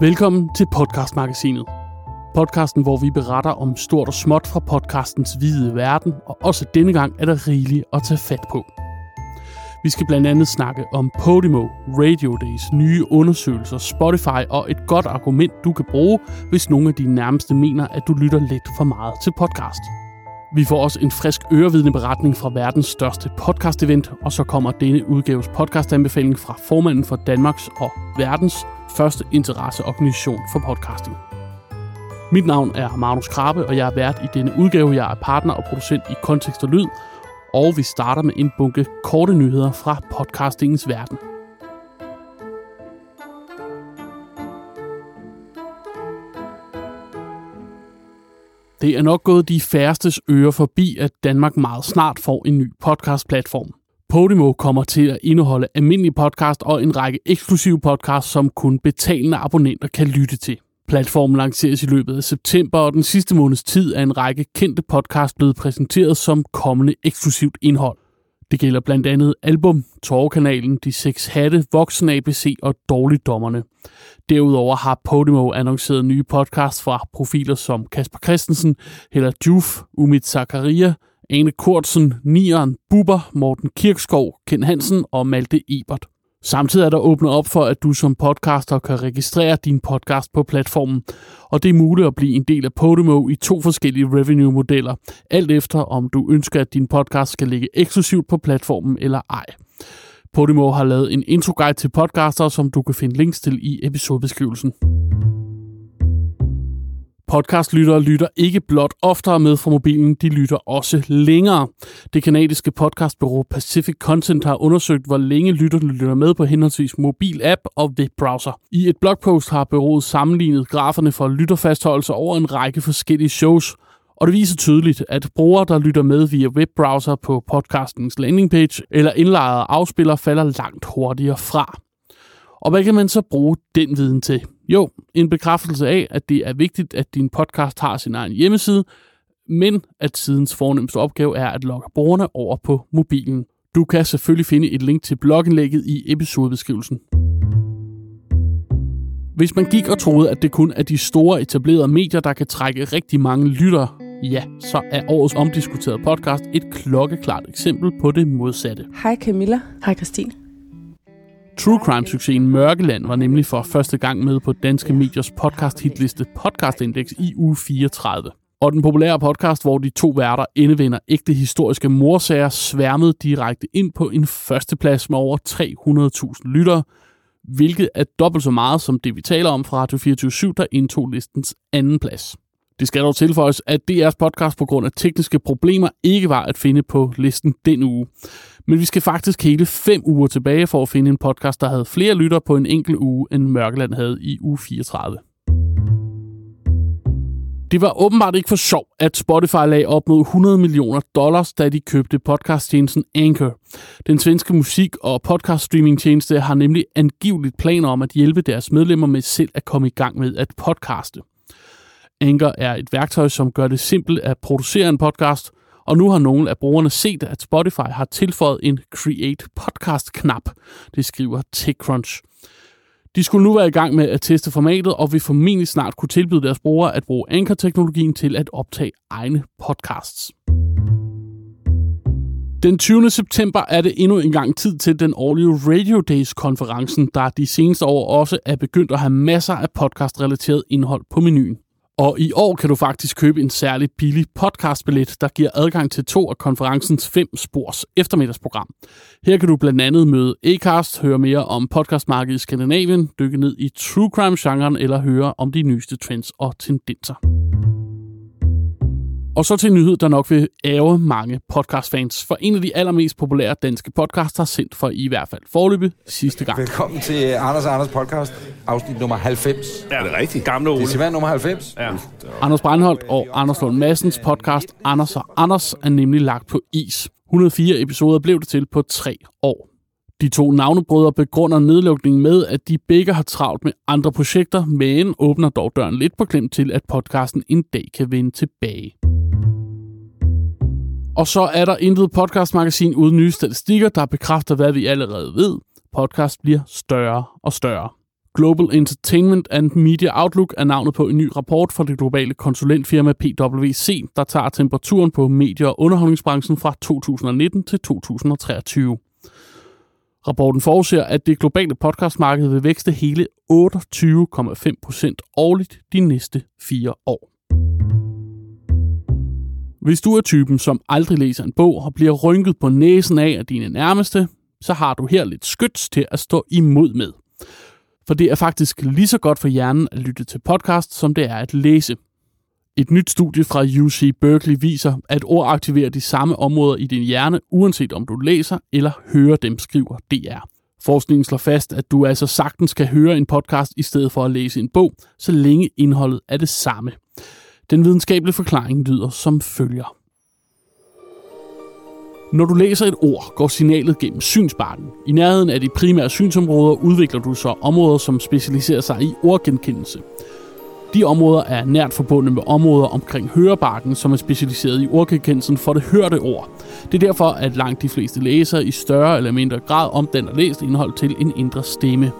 Velkommen til Podcastmagasinet. Podcasten, hvor vi beretter om stort og småt fra podcastens hvide verden, og også denne gang er der rigeligt at tage fat på. Vi skal blandt andet snakke om Podimo, Radio Days, nye undersøgelser, Spotify og et godt argument, du kan bruge, hvis nogle af dine nærmeste mener, at du lytter lidt for meget til podcast. Vi får også en frisk ørevidende beretning fra verdens største podcast-event, og så kommer denne udgaves podcast-anbefaling fra formanden for Danmarks og verdens første interesseorganisation for podcasting. Mit navn er Magnus Krabbe, og jeg er vært i denne udgave. Jeg er partner og producent i Kontekst og Lyd, og vi starter med en bunke korte nyheder fra podcastingens verden. Det er nok gået de færstes ører forbi, at Danmark meget snart får en ny podcastplatform. Podimo kommer til at indeholde almindelige podcast og en række eksklusive podcasts, som kun betalende abonnenter kan lytte til. Platformen lanceres i løbet af september, og den sidste måneds tid er en række kendte podcast blevet præsenteret som kommende eksklusivt indhold. Det gælder blandt andet Album, Torvekanalen, De Seks Hatte, Voksen ABC og Dårligdommerne. Derudover har Podimo annonceret nye podcasts fra profiler som Kasper Christensen, Hella Juf, Umid Zakaria, Ane Kortsen, Nieren, Buber, Morten Kirkskov, Ken Hansen og Malte Ebert. Samtidig er der åbnet op for, at du som podcaster kan registrere din podcast på platformen, og det er muligt at blive en del af Podimo i to forskellige revenue-modeller, alt efter om du ønsker, at din podcast skal ligge eksklusivt på platformen eller ej. Podimo har lavet en intro-guide til podcaster, som du kan finde links til i episodebeskrivelsen. Podcastlyttere lytter ikke blot oftere med fra mobilen, de lytter også længere. Det kanadiske podcastbureau Pacific Content har undersøgt, hvor længe lytterne lytter med på henholdsvis mobil app og webbrowser. I et blogpost har bureauet sammenlignet graferne for lytterfastholdelse over en række forskellige shows. Og det viser tydeligt, at brugere, der lytter med via webbrowser på podcastens landingpage eller indlejrede afspiller, falder langt hurtigere fra. Og hvad kan man så bruge den viden til? Jo, en bekræftelse af, at det er vigtigt, at din podcast har sin egen hjemmeside, men at sidens fornemmeste opgave er at logge brugerne over på mobilen. Du kan selvfølgelig finde et link til blogindlægget i episodebeskrivelsen. Hvis man gik og troede, at det kun er de store etablerede medier, der kan trække rigtig mange lyttere, ja, så er årets omdiskuterede podcast et klokkeklart eksempel på det modsatte. Hej Camilla. Hej Christine. True Crime-succesen Mørkeland var nemlig for første gang med på danske mediers podcast-hitliste Podcast Index i uge 34. Og den populære podcast, hvor de to værter indevender ægte historiske morsager, sværmede direkte ind på en førsteplads med over 300.000 lyttere, hvilket er dobbelt så meget som det, vi taler om fra Radio 24 der indtog listens anden plads. Det skal dog tilføjes, at DR's podcast på grund af tekniske problemer ikke var at finde på listen den uge. Men vi skal faktisk hele fem uger tilbage for at finde en podcast, der havde flere lytter på en enkelt uge, end Mørkeland havde i uge 34. Det var åbenbart ikke for sjov, at Spotify lagde op mod 100 millioner dollars, da de købte podcasttjenesten Anchor. Den svenske musik- og podcast-streaming-tjeneste har nemlig angiveligt planer om at hjælpe deres medlemmer med selv at komme i gang med at podcaste. Anchor er et værktøj, som gør det simpelt at producere en podcast, og nu har nogle af brugerne set, at Spotify har tilføjet en Create Podcast-knap. Det skriver TechCrunch. De skulle nu være i gang med at teste formatet, og vil formentlig snart kunne tilbyde deres brugere at bruge Anchor-teknologien til at optage egne podcasts. Den 20. september er det endnu en gang tid til den årlige Radio Days-konferencen, der de seneste år også er begyndt at have masser af podcast-relateret indhold på menuen. Og i år kan du faktisk købe en særlig billig podcastbillet, der giver adgang til to af konferencens fem spors eftermiddagsprogram. Her kan du blandt andet møde Acast, høre mere om podcastmarkedet i Skandinavien, dykke ned i true crime-genren eller høre om de nyeste trends og tendenser. Og så til en nyhed, der nok vil ære mange podcastfans. For en af de allermest populære danske podcasts har sendt for i hvert fald forløbet sidste gang. Velkommen til Anders og Anders podcast, afsnit nummer 90. Ja, det er rigtigt. Gamle Ole. Det er simpelthen nummer 90. Ja. Anders Breinholt og Anders Lund Massens podcast Anders og Anders er nemlig lagt på is. 104 episoder blev det til på tre år. De to navnebrødre begrunder nedlukningen med, at de begge har travlt med andre projekter, men åbner dog døren lidt på klem til, at podcasten en dag kan vende tilbage. Og så er der intet podcastmagasin uden nye statistikker, der bekræfter, hvad vi allerede ved. Podcast bliver større og større. Global Entertainment and Media Outlook er navnet på en ny rapport fra det globale konsulentfirma PwC, der tager temperaturen på medie- og underholdningsbranchen fra 2019 til 2023. Rapporten forudser, at det globale podcastmarked vil vækste hele 28,5 procent årligt de næste fire år. Hvis du er typen, som aldrig læser en bog og bliver rynket på næsen af af dine nærmeste, så har du her lidt skyts til at stå imod med. For det er faktisk lige så godt for hjernen at lytte til podcast, som det er at læse. Et nyt studie fra UC Berkeley viser, at ord aktiverer de samme områder i din hjerne, uanset om du læser eller hører dem, skriver DR. Forskningen slår fast, at du altså sagtens kan høre en podcast i stedet for at læse en bog, så længe indholdet er det samme. Den videnskabelige forklaring lyder som følger. Når du læser et ord, går signalet gennem synsbarten. I nærheden af de primære synsområder udvikler du så områder, som specialiserer sig i ordgenkendelse. De områder er nært forbundet med områder omkring hørebarken, som er specialiseret i ordgenkendelsen for det hørte ord. Det er derfor, at langt de fleste læsere i større eller mindre grad omdanner læst indhold til en indre stemme.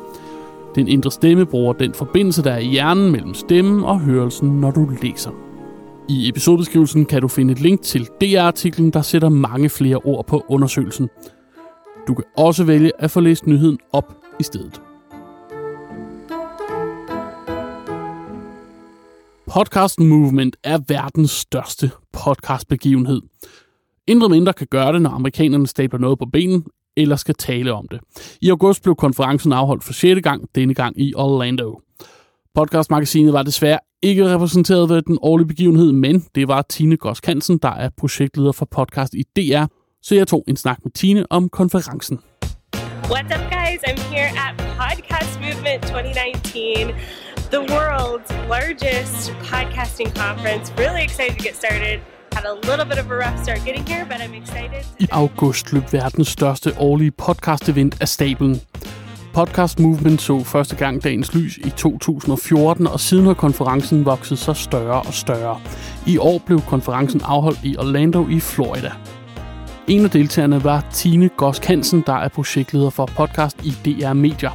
Den indre stemme bruger den forbindelse, der er i hjernen mellem stemmen og hørelsen, når du læser. I episodebeskrivelsen kan du finde et link til DR-artiklen, der sætter mange flere ord på undersøgelsen. Du kan også vælge at få læst nyheden op i stedet. Podcast Movement er verdens største podcastbegivenhed. Indre mindre kan gøre det, når amerikanerne stabler noget på benen eller skal tale om det. I august blev konferencen afholdt for 6. gang, denne gang i Orlando. Podcastmagasinet var desværre ikke repræsenteret ved den årlige begivenhed, men det var Tine Gosk Hansen, der er projektleder for podcast i DR, så jeg tog en snak med Tine om konferencen. What's up, guys? I'm here at Podcast Movement 2019, the world's largest podcasting conference. Really excited to get started. Had a little bit of a rough start getting here, but I'm excited. I august løb verdens største årlige podcast-event af stablen. Podcast Movement så første gang dagens lys i 2014, og siden har konferencen vokset sig større og større. I år blev konferencen afholdt i Orlando i Florida. En af deltagerne var Tine Gosk Hansen, der er projektleder for podcast i DR Media.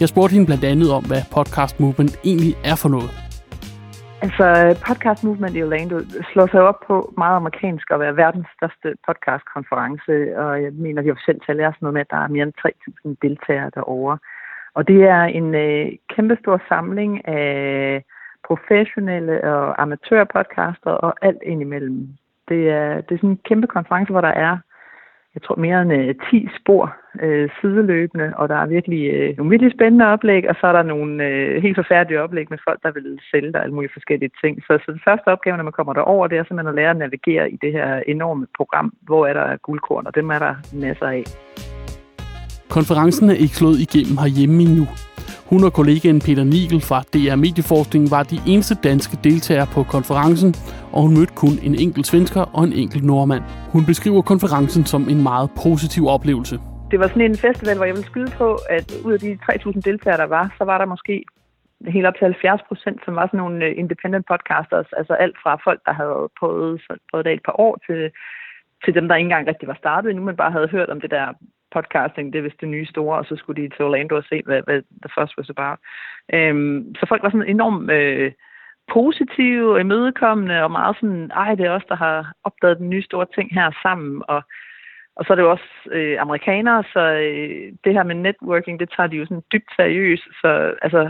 Jeg spurgte hende blandt andet om, hvad Podcast Movement egentlig er for noget. Altså, Podcast Movement i Orlando slår sig op på meget amerikansk at være verdens største podcastkonference, og jeg mener, de officielt tal er sådan noget med, at der er mere end 3.000 deltagere derovre. Og det er en øh, kæmpestor samling af professionelle og amatørpodcaster og alt indimellem. Det er, det er sådan en kæmpe konference, hvor der er jeg tror, mere end øh, 10 spor øh, sideløbende, og der er virkelig øh, nogle virkelig spændende oplæg, og så er der nogle øh, helt forfærdelige oplæg med folk, der vil sælge dig alle mulige forskellige ting. Så, så den første opgave, når man kommer derover, det er simpelthen at lære at navigere i det her enorme program, hvor er der guldkorn, og dem er der masser af. Konferencen er ikke slået igennem herhjemme endnu. Hun og kollegaen Peter Nigel fra DR Medieforskning var de eneste danske deltagere på konferencen, og hun mødte kun en enkelt svensker og en enkelt nordmand. Hun beskriver konferencen som en meget positiv oplevelse. Det var sådan en festival, hvor jeg ville skyde på, at ud af de 3.000 deltagere, der var, så var der måske helt op til 70 procent, som var sådan nogle øh, independent podcasters, altså alt fra folk, der havde prøvet, prøvet det et par år, til, til dem, der ikke engang rigtig var startet endnu, men bare havde hørt om det der podcasting, det er vist det nye store, og så skulle de til Orlando og se, hvad, hvad The First was about. Øhm, så folk var sådan enormt øh, positive og imødekommende, og meget sådan, ej, det er os, der har opdaget den nye store ting her sammen, og og så er det jo også øh, amerikanere, så øh, det her med networking, det tager de jo sådan dybt seriøst. Så altså,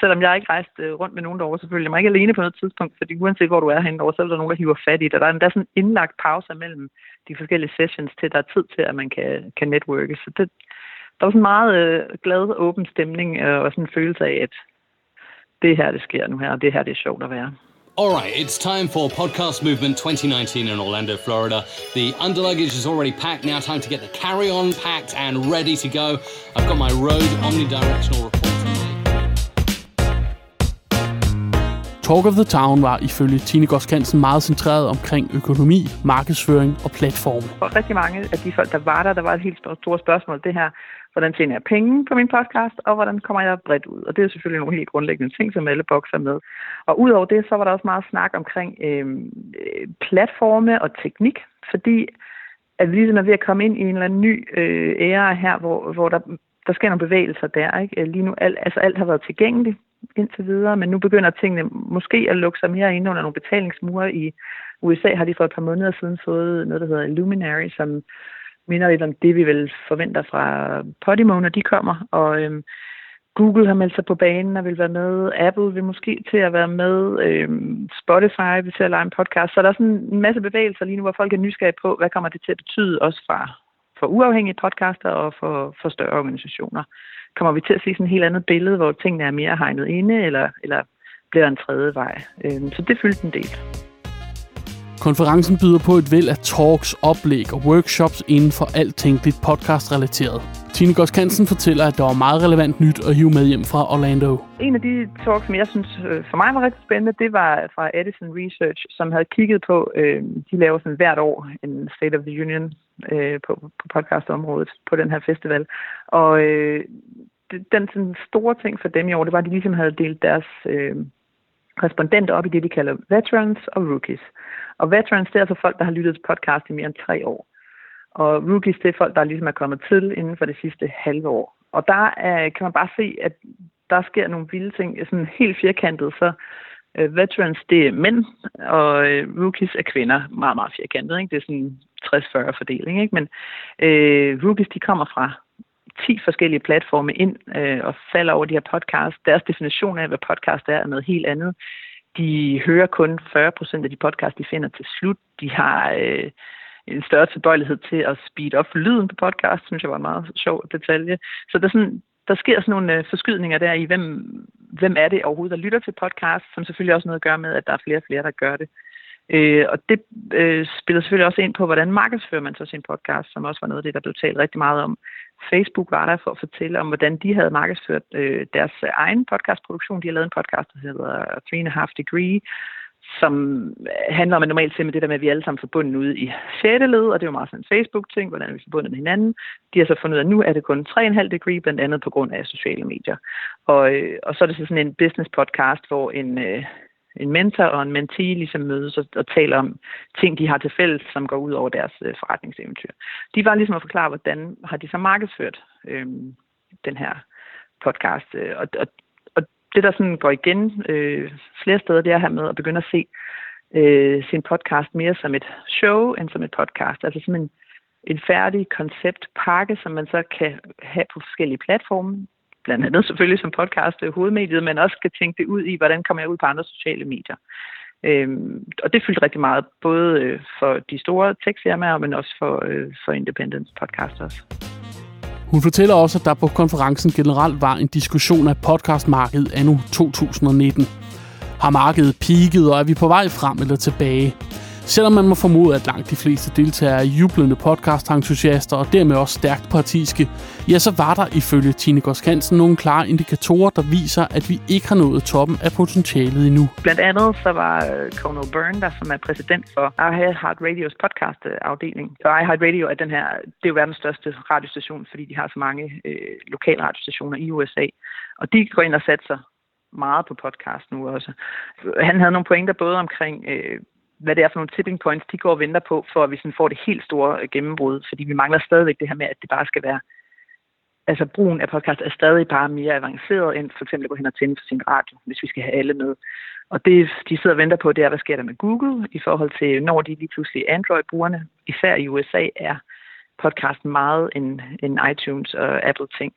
selvom jeg ikke rejste øh, rundt med nogen derovre, så føler jeg mig ikke alene på noget tidspunkt, fordi uanset hvor du er henne derovre, så er der nogen, der hiver fat i dig. Der er endda sådan en indlagt pause mellem de forskellige sessions, til der er tid til, at man kan, kan networke. Så det, der var sådan en meget øh, glad, åben stemning, øh, og sådan en følelse af, at det her, det sker nu her, og det her, det er sjovt at være. All right, it's time for Podcast Movement 2019 in Orlando, Florida. The underluggage is already packed. Now, time to get the carry on packed and ready to go. I've got my Rode omnidirectional report. Talk of the Town var ifølge Tine Goskansen meget centreret omkring økonomi, markedsføring og platforme. For rigtig mange af de folk, der var der, der var et helt stort spørgsmål. Det her, hvordan tjener jeg penge på min podcast, og hvordan kommer jeg bredt ud? Og det er selvfølgelig nogle helt grundlæggende ting, som alle bokser med. Og udover det, så var der også meget snak omkring øhm, øh, platforme og teknik, fordi at vi ligesom er ved at komme ind i en eller anden ny øh, æra her, hvor, hvor der der sker nogle bevægelser der. Ikke? Øh, lige nu, alt, altså alt har været tilgængeligt indtil videre, men nu begynder tingene måske at lukke sig mere ind under nogle betalingsmure. I USA har de for et par måneder siden fået noget, der hedder Illuminary, som minder lidt om det, vi vil forventer fra Podimo, når de kommer. Og øhm, Google har meldt sig på banen og vil være med. Apple vil måske til at være med. Øhm, Spotify vil til at lege en podcast. Så der er sådan en masse bevægelser lige nu, hvor folk er nysgerrige på, hvad kommer det til at betyde også fra, for uafhængige podcaster og for, for større organisationer. Kommer vi til at se sådan et helt andet billede, hvor tingene er mere hegnet inde, eller, eller bliver en tredje vej? Øhm, så det fyldte en del. Konferencen byder på et væld af talks, oplæg og workshops inden for alt tænkeligt podcast-relateret. Tine Goskansen fortæller, at der var meget relevant nyt at hive med hjem fra Orlando. En af de talks, som jeg synes øh, for mig var rigtig spændende, det var fra Edison Research, som havde kigget på, øh, de laver sådan hvert år en State of the Union øh, på, på podcastområdet på den her festival. Og øh, den sådan store ting for dem i år, det var, at de ligesom havde delt deres øh, respondenter op i det, de kalder veterans og rookies. Og veterans, det er altså folk, der har lyttet til podcast i mere end tre år. Og rookies, det er folk, der ligesom er kommet til inden for det sidste halve år. Og der er, kan man bare se, at der sker nogle vilde ting. Sådan helt firkantet, så uh, veterans, det er mænd, og uh, rookies er kvinder. Meget, meget firkantet. Ikke? Det er sådan 60-40 fordeling. Ikke? Men uh, rookies, de kommer fra 10 forskellige platforme ind øh, og falder over de her podcasts. Deres definition af, hvad podcast er, er noget helt andet. De hører kun 40 procent af de podcasts, de finder til slut. De har øh, en større tilbøjelighed til at speede op lyden på podcast, synes jeg var en meget sjov detalje. Så der, sådan, der sker sådan nogle øh, forskydninger der i, hvem, hvem er det overhovedet, der lytter til podcast, som selvfølgelig også noget at gøre med, at der er flere og flere, der gør det. Øh, og det øh, spiller selvfølgelig også ind på, hvordan markedsfører man så sin podcast, som også var noget af det, der blev talt rigtig meget om. Facebook var der for at fortælle om, hvordan de havde markedsført øh, deres øh, egen podcastproduktion. De har lavet en podcast, der hedder Three and a Half Degree, som øh, handler om, at normalt ser med det der med, at vi er alle sammen forbundet ude i 6. led, og det er jo meget sådan en Facebook-ting, hvordan er vi forbundet med hinanden. De har så fundet ud af, at nu er det kun 3,5 degree, blandt andet på grund af sociale medier. Og, øh, og så er det så sådan en business podcast, hvor en, øh, en mentor og en mentee ligesom mødes og, og taler om ting, de har til fælles, som går ud over deres øh, forretningseventyr. De var ligesom at forklare, hvordan har de så markedsført øh, den her podcast. Øh, og, og, og det, der sådan går igen øh, flere steder, det er her med at begynde at se øh, sin podcast mere som et show end som et podcast. Altså som en, en færdig konceptpakke, som man så kan have på forskellige platforme blandt andet selvfølgelig som podcast øh, hovedmediet, men også skal tænke det ud i, hvordan kommer jeg ud på andre sociale medier. Øhm, og det fyldte rigtig meget, både øh, for de store tech-firmaer, men også for, øh, for independent podcasters. Hun fortæller også, at der på konferencen generelt var en diskussion af podcastmarkedet anno 2019. Har markedet peaked, og er vi på vej frem eller tilbage? Selvom man må formode, at langt de fleste deltagere er jublende podcast-entusiaster og dermed også stærkt partiske, ja, så var der ifølge Tine Hansen nogle klare indikatorer, der viser, at vi ikke har nået toppen af potentialet endnu. Blandt andet så var øh, Colonel Byrne, der som er præsident for iHeart Radios podcast-afdeling. iHeart Radio er den her, det er jo verdens største radiostation, fordi de har så mange øh, lokale radiostationer i USA. Og de går ind og satser meget på podcast nu også. Han havde nogle pointer både omkring øh, hvad det er for nogle tipping points, de går og venter på, for at vi sådan får det helt store øh, gennembrud. Fordi vi mangler stadigvæk det her med, at det bare skal være... Altså brugen af podcast er stadig bare mere avanceret, end for eksempel at gå hen og tænde for sin radio, hvis vi skal have alle med. Og det, de sidder og venter på, det er, hvad sker der med Google i forhold til, når de lige pludselig Android-brugerne, især i USA, er podcasten meget en, en iTunes og Apple-ting.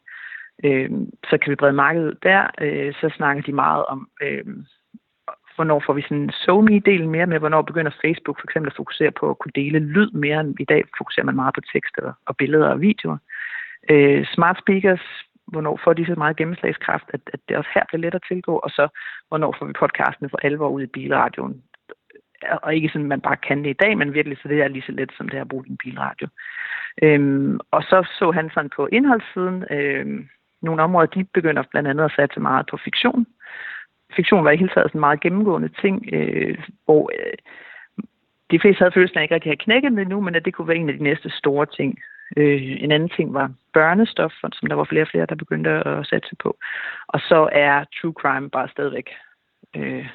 Øh, så kan vi brede markedet der. Øh, så snakker de meget om øh, hvornår får vi sådan SoMe-delen mere med, hvornår begynder Facebook for eksempel at fokusere på at kunne dele lyd mere, end i dag fokuserer man meget på tekster og billeder og videoer. Øh, smart speakers, hvornår får de så meget gennemslagskraft, at, at det også her bliver let at tilgå, og så hvornår får vi podcastene for alvor ud i bilradioen. Og ikke sådan, at man bare kan det i dag, men virkelig så det er lige så let, som det er at bruge en bilradio. Øhm, og så så han sådan på indholdssiden, øhm, nogle områder, de begynder blandt andet at satse meget på fiktion fiktion var i hele taget sådan en meget gennemgående ting, øh, hvor øh, de fleste havde følelsen af ikke rigtig have knækket det nu, men at det kunne være en af de næste store ting. Øh, en anden ting var børnestof, som der var flere og flere, der begyndte at satse på. Og så er true crime bare stadigvæk øh,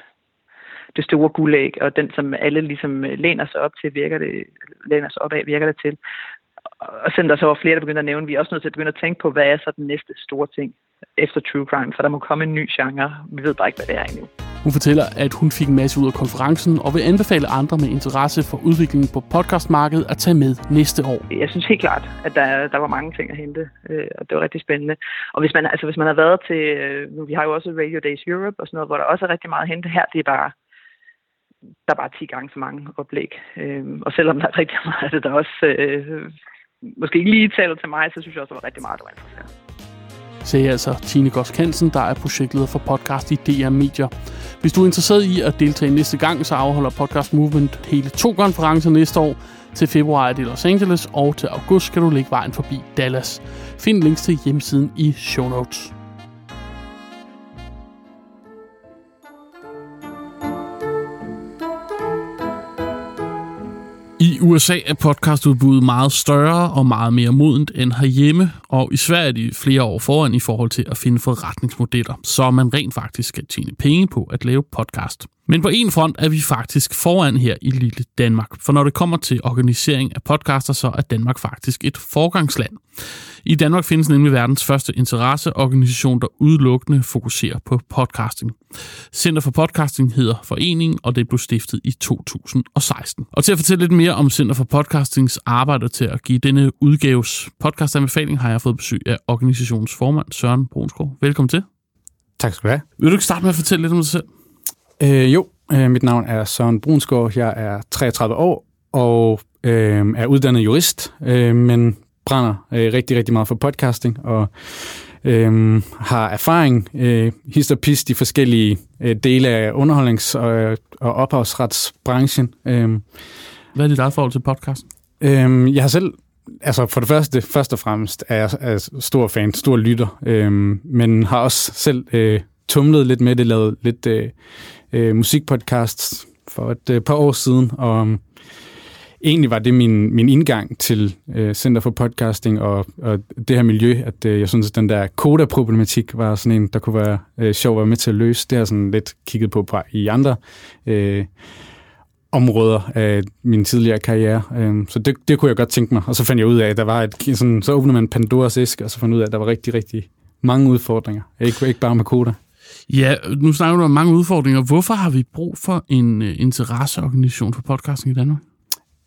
det store guldæg, og den, som alle ligesom øh, læner sig op til, virker det, læner sig op af, virker det til. og selvom der så var flere, der begyndte at nævne, vi er også nødt til at begynde at tænke på, hvad er så den næste store ting efter true crime, for der må komme en ny genre. Vi ved bare ikke, hvad det er endnu. Hun fortæller, at hun fik en masse ud af konferencen og vil anbefale andre med interesse for udviklingen på podcastmarkedet at tage med næste år. Jeg synes helt klart, at der, der var mange ting at hente, øh, og det var rigtig spændende. Og hvis man, altså, hvis man har været til, øh, nu vi har jo også Radio Days Europe og sådan noget, hvor der også er rigtig meget at hente her, det er bare, der er bare 10 gange så mange oplæg. Øh, og selvom der er rigtig meget af det, der også øh, måske ikke lige taler til mig, så synes jeg også, der var rigtig meget, der var interessant sagde altså Tine Gosk Hansen, der er projektleder for podcast i DR Media. Hvis du er interesseret i at deltage næste gang, så afholder Podcast Movement hele to konferencer næste år. Til februar er det Los Angeles, og til august skal du lægge vejen forbi Dallas. Find links til hjemmesiden i show notes. I USA er podcastudbuddet meget større og meget mere modent end herhjemme, og i Sverige er de flere år foran i forhold til at finde forretningsmodeller, så man rent faktisk skal tjene penge på at lave podcast. Men på en front er vi faktisk foran her i lille Danmark, for når det kommer til organisering af podcaster, så er Danmark faktisk et forgangsland. I Danmark findes nemlig verdens første interesseorganisation, der udelukkende fokuserer på podcasting. Center for Podcasting hedder foreningen, og det blev stiftet i 2016. Og til at fortælle lidt mere om Center for Podcastings arbejde til at give denne udgaves podcastanbefaling, har jeg fået besøg af organisationens formand, Søren Brunsgaard. Velkommen til. Tak skal du have. Vil du ikke starte med at fortælle lidt om dig selv? Øh, jo, øh, mit navn er Søren Brunsgaard. Jeg er 33 år og øh, er uddannet jurist, øh, men brænder øh, rigtig, rigtig meget for podcasting og øh, har erfaring øh, hist og pist i forskellige øh, dele af underholdnings- og, og ophavsretsbranchen. Øh, Hvad er dit eget forhold til podcasten? Øh, jeg har selv Altså for det første, først og fremmest er jeg er stor fan, stor lytter, øh, men har også selv øh, tumlet lidt med det, lavet lidt øh, øh, musikpodcasts for et øh, par år siden, og øh, egentlig var det min, min indgang til øh, Center for Podcasting og, og det her miljø, at øh, jeg synes, at den der koda-problematik var sådan en, der kunne være øh, sjov at være med til at løse. Det har jeg sådan lidt kigget på, på i andre øh, områder af min tidligere karriere. Øh, så det, det kunne jeg godt tænke mig. Og så fandt jeg ud af, at der var et, sådan, så åbnede man Pandoras æske, og så fandt jeg ud af, at der var rigtig, rigtig mange udfordringer. Ikke, ikke bare med koder. Ja, nu snakker du om mange udfordringer. Hvorfor har vi brug for en øh, interesseorganisation for podcasting i Danmark?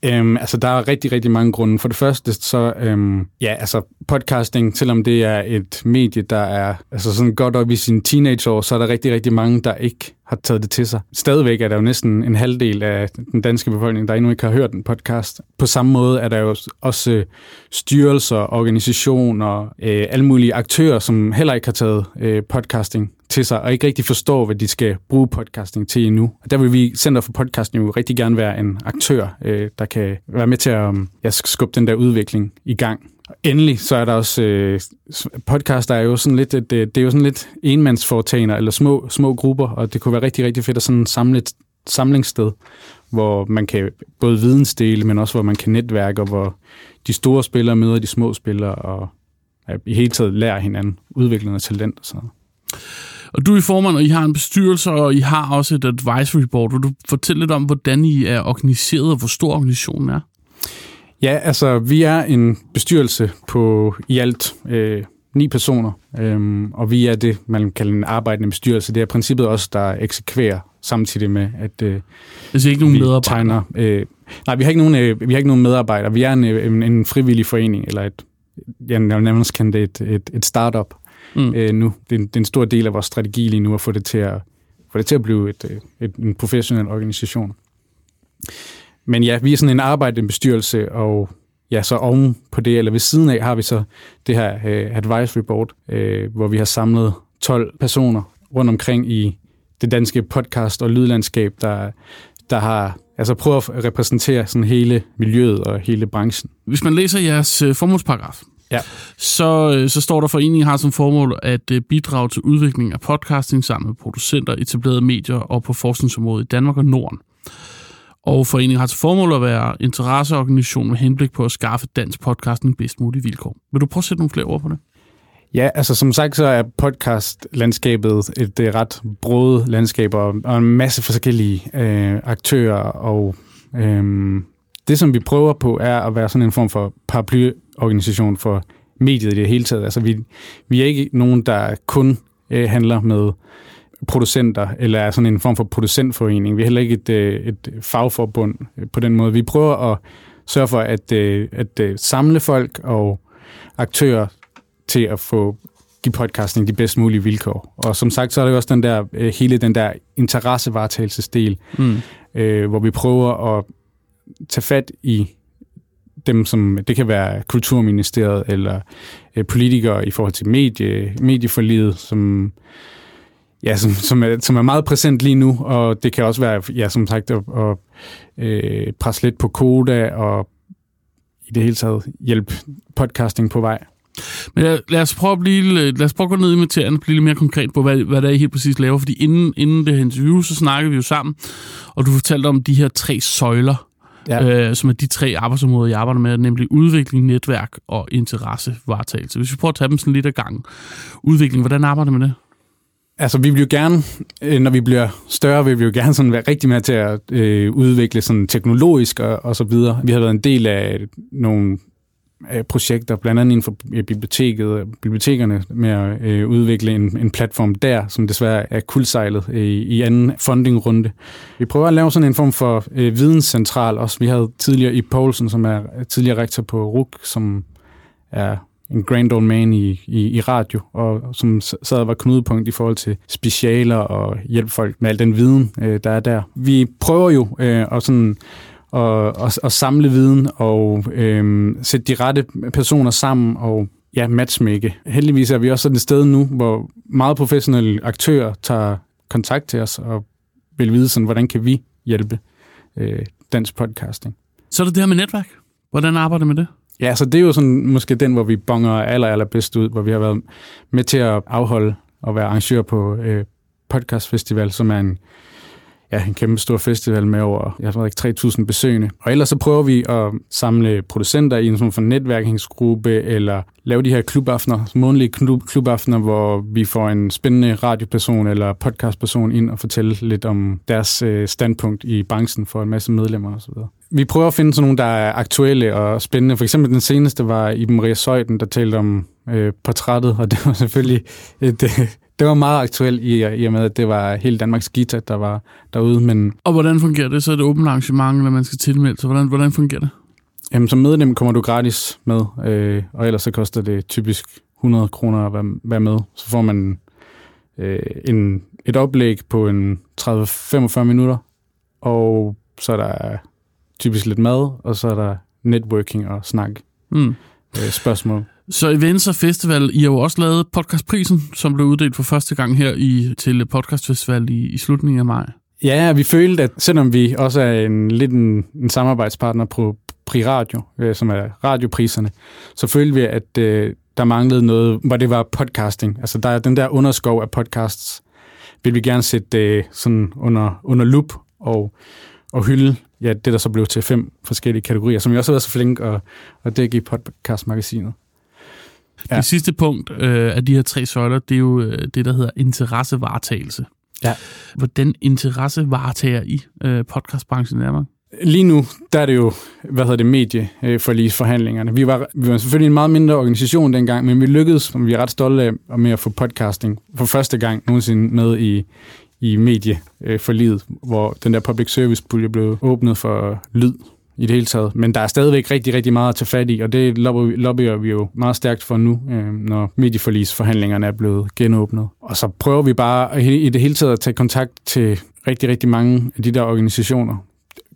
Øhm, altså, der er rigtig, rigtig mange grunde. For det første, så, øhm, ja, altså, podcasting, selvom det er et medie, der er altså sådan godt op i sine teenageår, så er der rigtig, rigtig mange, der ikke har taget det til sig. Stadigvæk er der jo næsten en halvdel af den danske befolkning, der endnu ikke har hørt en podcast. På samme måde er der jo også øh, styrelser, organisationer, øh, alle mulige aktører, som heller ikke har taget øh, podcasting til sig, og ikke rigtig forstår, hvad de skal bruge podcasting til endnu. Og der vil vi Center for Podcasting jo rigtig gerne være en aktør, øh, der kan være med til at um, ja, skubbe den der udvikling i gang. Og endelig så er der også øh, podcaster er jo sådan lidt et, øh, det er jo sådan lidt enmandsforetagender eller små små grupper, og det kunne være rigtig rigtig fedt at sådan samle et samlingssted, hvor man kan både vidensdele, men også hvor man kan netværke, og hvor de store spillere møder de små spillere, og ja, i hele taget lærer hinanden udviklende talent og sådan noget. Og du er formand, og I har en bestyrelse, og I har også et advisory board. Vil du fortælle lidt om, hvordan I er organiseret, og hvor stor organisationen er? Ja, altså vi er en bestyrelse på i alt øh, ni personer, øhm, og vi er det, man kalder en arbejdende bestyrelse. Det er princippet også, der eksekverer samtidig med, at øh, er ikke nogen medarbejdere? Tegner, øh, nej, vi har ikke nogen, øh, vi har ikke nogen medarbejdere. Vi er en, en, en frivillig forening, eller et, jeg nærmest kan det et, et, et startup mm. øh, nu. Det er, en, det er en stor del af vores strategi lige nu at få det til at, få det til at blive et, øh, et, en professionel organisation. Men ja, vi er sådan en arbejdende bestyrelse, og ja, så oven på det, eller ved siden af, har vi så det her uh, advisory board, uh, hvor vi har samlet 12 personer rundt omkring i det danske podcast- og lydlandskab, der, der har altså prøvet at repræsentere sådan hele miljøet og hele branchen. Hvis man læser jeres uh, formålsparagraf, ja. så, øh, så står der, foreningen har som formål at øh, bidrage til udvikling af podcasting sammen med producenter, etablerede medier og på forskningsområdet i Danmark og Norden. Og foreningen har til formål at være interesseorganisation med henblik på at skaffe dansk podcasting bedst mulige vilkår. Vil du prøve at sætte nogle flere ord på det? Ja, altså som sagt, så er podcastlandskabet et et ret broet landskab, og, og en masse forskellige øh, aktører og øh, det, som vi prøver på, er at være sådan en form for paraplyorganisation for mediet i det hele taget. Altså, vi, vi er ikke nogen, der kun øh, handler med producenter, eller er sådan en form for producentforening. Vi er heller ikke et, øh, et fagforbund øh, på den måde. Vi prøver at sørge for at, øh, at, at samle folk og aktører til at få give podcasting de bedst mulige vilkår. Og som sagt, så er der jo også den der, hele den der interessevaretagelsesdel, mm. øh, hvor vi prøver at tage fat i dem, som det kan være Kulturministeriet eller øh, politikere i forhold til medie, medieforliget, som, ja, som, som, er, som er meget præsent lige nu, og det kan også være, ja, som sagt, at, at øh, presse lidt på koda og i det hele taget hjælpe podcasting på vej. Men lad, lad, os prøve at blive, øh, lad os prøve at gå ned i materien og blive lidt mere konkret på, hvad, hvad det er helt præcis laver. Fordi inden, inden det her interview, så snakkede vi jo sammen, og du fortalte om de her tre søjler, ja. øh, som er de tre arbejdsområder, jeg arbejder med, nemlig udvikling, netværk og interessevaretagelse. Hvis vi prøver at tage dem sådan lidt af gang. Udvikling, hvordan arbejder du med det? Altså, vi vil jo gerne, øh, når vi bliver større, vil vi jo gerne sådan være rigtig med til at øh, udvikle sådan teknologisk og, og så videre. Vi har været en del af nogle projekter, blandt andet inden for biblioteket, bibliotekerne med at øh, udvikle en, en platform der, som desværre er kuldsejlet øh, i, i anden fundingrunde. Vi prøver at lave sådan en form for øh, videnscentral også. Vi havde tidligere i Poulsen, som er tidligere rektor på RUK, som er en grand old man i, i, i radio, og som sad og var knudepunkt i forhold til specialer og hjælpe folk med al den viden, øh, der er der. Vi prøver jo øh, at sådan og, og, og samle viden og øh, sætte de rette personer sammen og ja, matchmake. Heldigvis er vi også sådan et sted nu, hvor meget professionelle aktører tager kontakt til os og vil vide, sådan, hvordan kan vi hjælpe øh, dansk podcasting. Så er det det her med netværk. Hvordan arbejder du med det? Ja, så det er jo sådan måske den, hvor vi bonger aller, aller bedst ud, hvor vi har været med til at afholde og være arrangør på øh, Podcast Festival, som er en ja, en kæmpe stor festival med over, jeg tror ikke, 3.000 besøgende. Og ellers så prøver vi at samle producenter i en sådan for netværkingsgruppe, eller lave de her klubaftener, månedlige klub, klubaftener, hvor vi får en spændende radioperson eller podcastperson ind og fortælle lidt om deres øh, standpunkt i branchen for en masse medlemmer osv. Vi prøver at finde sådan nogle, der er aktuelle og spændende. For eksempel den seneste var Iben Maria Søjden, der talte om øh, portrættet, og det var selvfølgelig øh, et, det var meget aktuelt i, i og med, at det var hele Danmarks Gita, der var derude. Men... Og hvordan fungerer det? Så er det åbent arrangement, eller man skal tilmelde sig. Hvordan, hvordan fungerer det? Jamen, som medlem kommer du gratis med, øh, og ellers så koster det typisk 100 kroner at være, være med. Så får man øh, en, et oplæg på en 30-45 minutter, og så er der typisk lidt mad, og så er der networking og snak. Mm. Øh, spørgsmål. Så Events og Festival, I har jo også lavet podcastprisen, som blev uddelt for første gang her i, til podcastfestival i, i slutningen af maj. Ja, vi følte, at selvom vi også er en lidt en, en samarbejdspartner på Pri Radio, øh, som er radiopriserne, så følte vi, at øh, der manglede noget, hvor det var podcasting. Altså der er den der underskov af podcasts, vil vi gerne sætte øh, sådan under, under lup og, og hylde ja, det, der så blev til fem forskellige kategorier, som vi også har været så flink at, at dække i podcastmagasinet. Ja. Det sidste punkt øh, af de her tre søjler, det er jo øh, det, der hedder interessevaretagelse. Ja. Hvordan interessevaretager I øh, podcastbranchen i Danmark? Lige nu, der er det jo, hvad hedder det, medieforhandlingerne. Vi var, vi var selvfølgelig en meget mindre organisation dengang, men vi lykkedes, og vi er ret stolte af med at få podcasting for første gang nogensinde med i, i medieforliget, hvor den der public service pulje blev åbnet for lyd i det hele taget. Men der er stadigvæk rigtig, rigtig meget at tage fat i, og det lobbyer vi jo meget stærkt for nu, øh, når medieforlisforhandlingerne er blevet genåbnet. Og så prøver vi bare i det hele taget at tage kontakt til rigtig, rigtig mange af de der organisationer,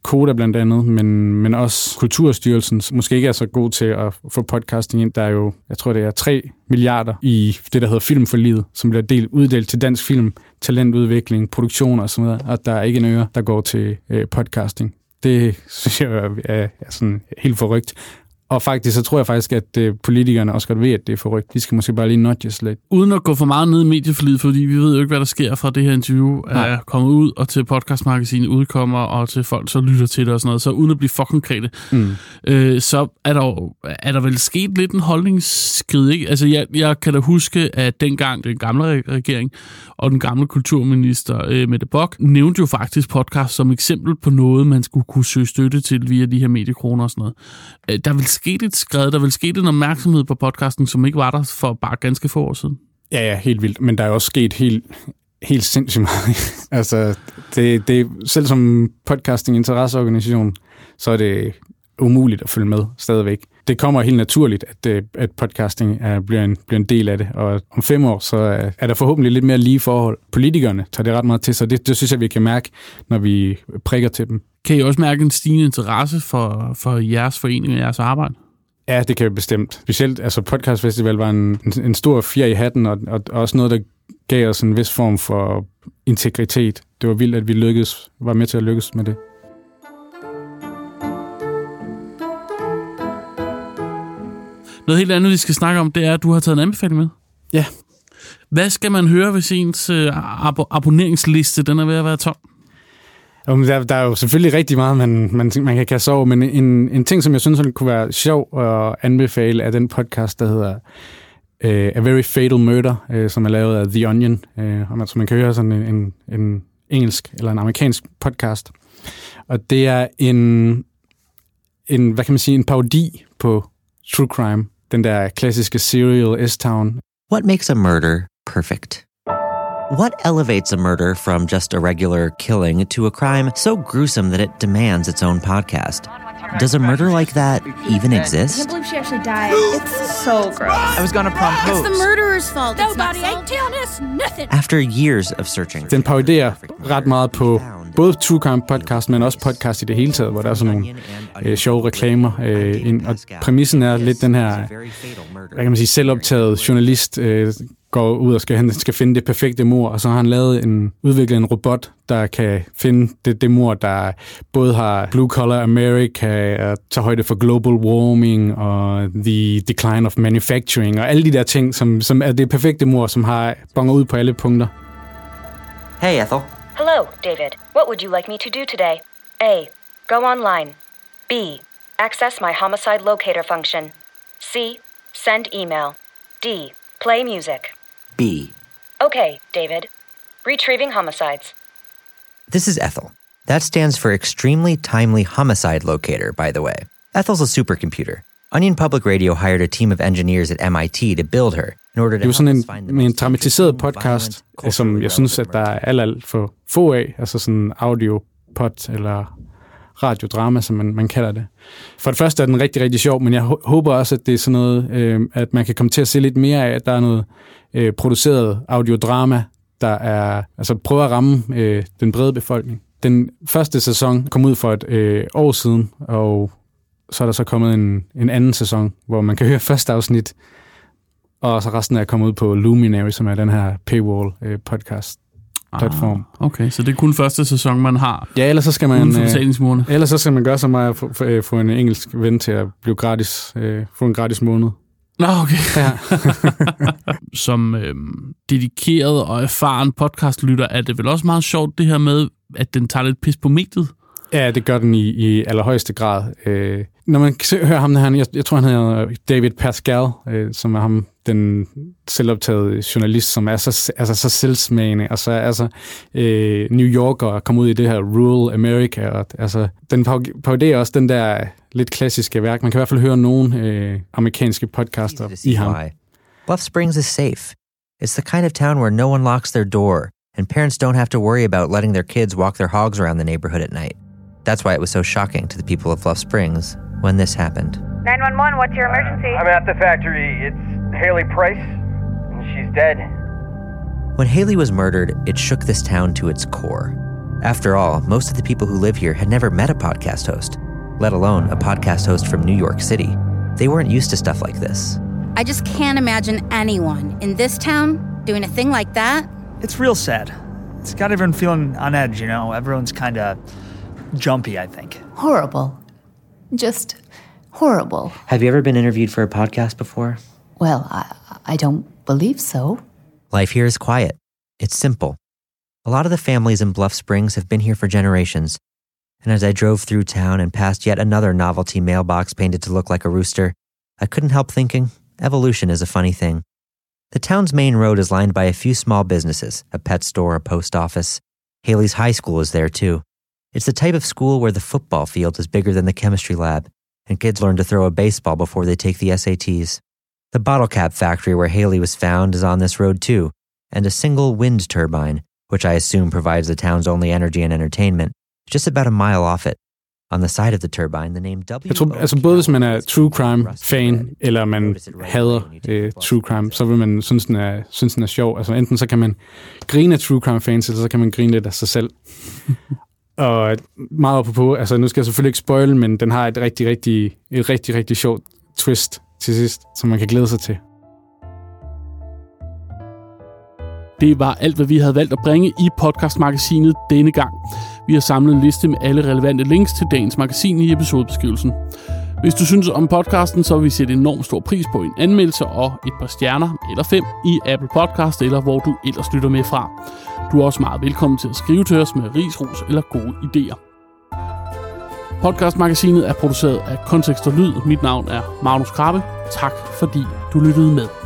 Koda blandt andet, men, men også Kulturstyrelsen, som måske ikke er så god til at få podcasting ind. Der er jo, jeg tror det er 3 milliarder i det, der hedder Filmforliget, som bliver delt, uddelt til dansk film, talentudvikling, produktion og sådan noget, og der er ikke en øre, der går til øh, podcasting. Det synes jeg er, er sådan helt forrygt. Og faktisk, så tror jeg faktisk, at øh, politikerne også godt ved, at det er forrygt. De skal måske bare lige nudges lidt. Uden at gå for meget ned i medieforlidet, fordi vi ved jo ikke, hvad der sker fra det her interview Nej. er kommet ud, og til podcastmagasinet udkommer, og til folk så lytter til det og sådan noget. Så uden at blive for konkrete, Mm. øh, så er der, er der vel sket lidt en holdningsskrid, ikke? Altså, jeg, jeg kan da huske, at dengang den gamle re- regering og den gamle kulturminister øh, Mette Bock nævnte jo faktisk podcast som eksempel på noget, man skulle kunne søge støtte til via de her mediekroner og sådan noget. Øh, der er vel sket et skred, der vil sket en opmærksomhed på podcasten, som ikke var der for bare ganske få år siden. Ja, ja, helt vildt. Men der er også sket helt, helt sindssygt meget. altså, det, det, selv som podcasting interesseorganisation, så er det umuligt at følge med stadigvæk. Det kommer helt naturligt, at, øh, at podcasting er, bliver, en, bliver en del af det, og om fem år, så er, er der forhåbentlig lidt mere lige forhold. Politikerne tager det ret meget til sig, det, det synes jeg, vi kan mærke, når vi prikker til dem. Kan I også mærke en stigende interesse for, for jeres forening og jeres arbejde? Ja, det kan vi bestemt. Specielt, altså Podcast Festival var en, en, en stor fjer i hatten, og, og også noget, der gav os en vis form for integritet. Det var vildt, at vi lykkedes, var med til at lykkes med det. Noget helt andet, vi skal snakke om, det er, at du har taget en anbefaling med. Ja. Hvad skal man høre, hvis ens øh, abo- abonneringsliste den er ved at være tom? Jamen, der, der er jo selvfølgelig rigtig meget, man, man, man kan kaste over, men en, en ting, som jeg synes kunne være sjov at anbefale, er den podcast, der hedder uh, A Very Fatal Murder, uh, som er lavet af The Onion. Uh, og man, så man kan høre sådan en, en, en engelsk eller en amerikansk podcast. Og det er en, en, hvad kan man sige, en parodi på true crime. Den der klassiske serial S-Town. What makes a murder perfect? What elevates a murder from just a regular killing to a crime so gruesome that it demands its own podcast? Does a murder like that even exist? I can't believe she actually died. It's so gross. I was gonna propose. It's the murderer's fault. Nobody ain't telling us nothing. After years of searching, Den parodier ret meget på både True Crime podcast, men også podcast i det hele taget, hvor der er sådan nogle øh, sjove reklamer. Øh, ind. Og præmissen er lidt den her, hvad kan man sige, selvoptaget journalist øh, går ud og skal, han skal finde det perfekte mor, og så har han lavet en, udviklet en robot, der kan finde det, det mor, der både har Blue Collar America, og tager højde for global warming, og the decline of manufacturing, og alle de der ting, som, som er det perfekte mor, som har bonger ud på alle punkter. Hey, Ethel. Hello, David. What would you like me to do today? A. Go online. B. Access my homicide locator function. C. Send email. D. Play music. B. Okay, David. Retrieving homicides. This is Ethel. That stands for Extremely Timely Homicide Locator, by the way. Ethel's a supercomputer. Onion Public Radio hired a team of engineers at MIT to build her in order Det to er jo help sådan en, med en dramatiseret podcast, som jeg synes, at der er alt, alt for få af, altså sådan audio-pod eller radiodrama, som man, man kalder det. For det første er den rigtig, rigtig sjov, men jeg hå- håber også, at det er sådan noget, øh, at man kan komme til at se lidt mere af, at der er noget øh, produceret audiodrama, der er, altså prøver at ramme øh, den brede befolkning. Den første sæson kom ud for et øh, år siden, og så er der så kommet en, en anden sæson, hvor man kan høre første afsnit, og så resten er kommet ud på Luminary, som er den her paywall øh, podcast platform. Ah, okay, så det er kun første sæson, man har. Ja, ellers så skal man... Øh. Ellers så skal man gøre så meget at få, få, øh, få en engelsk ven til at blive gratis, øh, få en gratis måned. Nå, okay. Ja. Som øhm, dedikeret og erfaren podcastlytter, er det vel også meget sjovt det her med, at den tager lidt pis på mediet. Ja, det gør den i, i allerhøjeste grad. Øh, når man hører ham, der, jeg, jeg tror, han hedder David Pascal, øh, som er ham, den selvoptagede journalist, som er så, altså, så selvsmagende, og så altså øh, New Yorker og kommer ud i det her rural America. Og, altså, den par- paroderer også den der lidt klassiske værk. Man kan i hvert fald høre nogle øh, amerikanske podcaster i ham. why. Bluff Springs is safe. It's the kind of town where no one locks their door, and parents don't have to worry about letting their kids walk their hogs around the neighborhood at night. That's why it was so shocking to the people of Bluff Springs when this happened. 911, what's your uh, emergency? I'm at the factory. It's Haley Price, and she's dead. When Haley was murdered, it shook this town to its core. After all, most of the people who live here had never met a podcast host, let alone a podcast host from New York City. They weren't used to stuff like this. I just can't imagine anyone in this town doing a thing like that. It's real sad. It's got everyone feeling on edge, you know? Everyone's kind of jumpy, I think. Horrible. Just horrible. Have you ever been interviewed for a podcast before? Well, I, I don't believe so. Life here is quiet. It's simple. A lot of the families in Bluff Springs have been here for generations. And as I drove through town and passed yet another novelty mailbox painted to look like a rooster, I couldn't help thinking evolution is a funny thing. The town's main road is lined by a few small businesses, a pet store, a post office. Haley's high school is there too. It's the type of school where the football field is bigger than the chemistry lab, and kids learn to throw a baseball before they take the SATs. The bottle cap factory where Haley was found is on this road too, and a single wind turbine, which I assume provides the town's only energy and entertainment, is just about a mile off it. On the side of the turbine, the name W. Jeg tror, altså både hvis man er true crime-fan, eller man hader øh, true crime, så vil man synes den, er, synes, den er sjov. Altså enten så kan man grine af true crime-fans, eller så kan man grine lidt af sig selv. og meget på, altså nu skal jeg selvfølgelig ikke spoil, men den har et rigtig, rigtig, et rigtig, rigtig sjovt twist til sidst, som man kan glæde sig til. Det var alt, hvad vi havde valgt at bringe i podcastmagasinet denne gang. Vi har samlet en liste med alle relevante links til dagens magasin i episodebeskrivelsen. Hvis du synes om podcasten, så vil vi sætte enormt stor pris på en anmeldelse og et par stjerner eller fem i Apple Podcast eller hvor du ellers lytter med fra. Du er også meget velkommen til at skrive til os med ris, ros eller gode idéer. Podcastmagasinet er produceret af Kontekst og Lyd. Mit navn er Magnus Krabbe. Tak fordi du lyttede med.